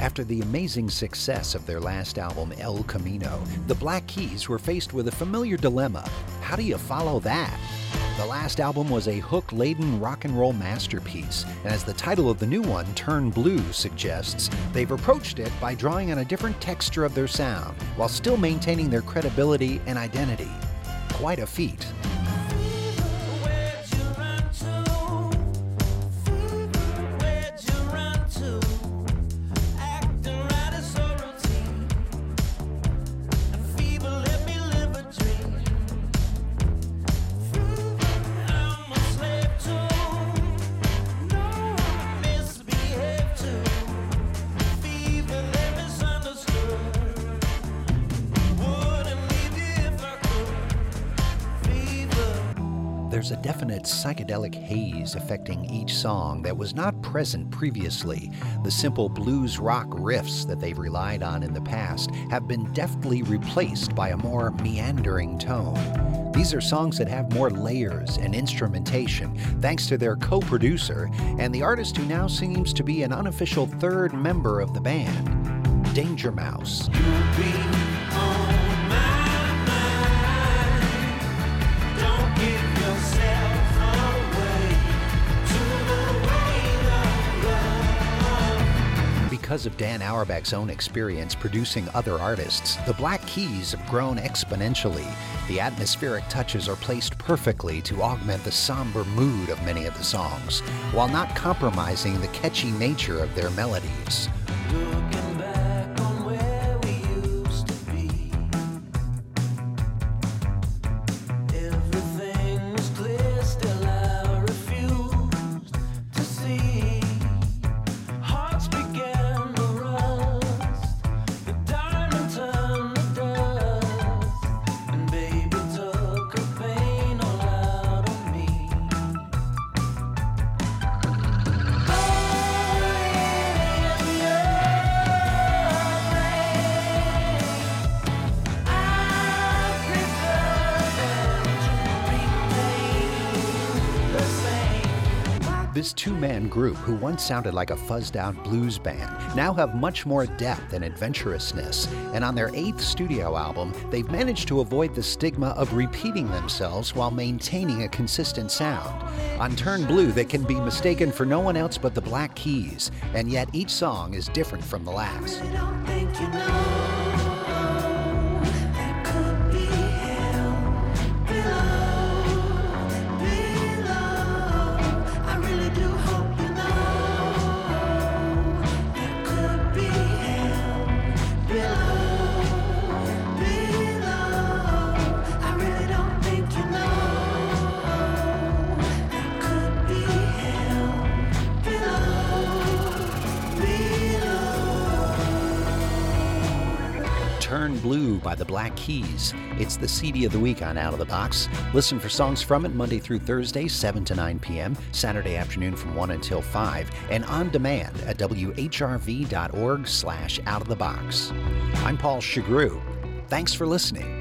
After the amazing success of their last album, El Camino, the Black Keys were faced with a familiar dilemma. How do you follow that? The last album was a hook laden rock and roll masterpiece, and as the title of the new one, Turn Blue, suggests, they've approached it by drawing on a different texture of their sound while still maintaining their credibility and identity. Quite a feat. There's a definite psychedelic haze affecting each song that was not present previously. The simple blues rock riffs that they've relied on in the past have been deftly replaced by a more meandering tone. These are songs that have more layers and instrumentation thanks to their co producer and the artist who now seems to be an unofficial third member of the band, Danger Mouse. Because of Dan Auerbach's own experience producing other artists, the Black Keys have grown exponentially. The atmospheric touches are placed perfectly to augment the somber mood of many of the songs, while not compromising the catchy nature of their melodies. This two man group, who once sounded like a fuzzed out blues band, now have much more depth and adventurousness. And on their eighth studio album, they've managed to avoid the stigma of repeating themselves while maintaining a consistent sound. On Turn Blue, they can be mistaken for no one else but the Black Keys, and yet each song is different from the last. Turn Blue by the Black Keys. It's the CD of the week on Out of the Box. Listen for songs from it Monday through Thursday, 7 to 9 p.m., Saturday afternoon from 1 until 5, and on demand at whrv.org slash out of the box. I'm Paul Shugrue. Thanks for listening.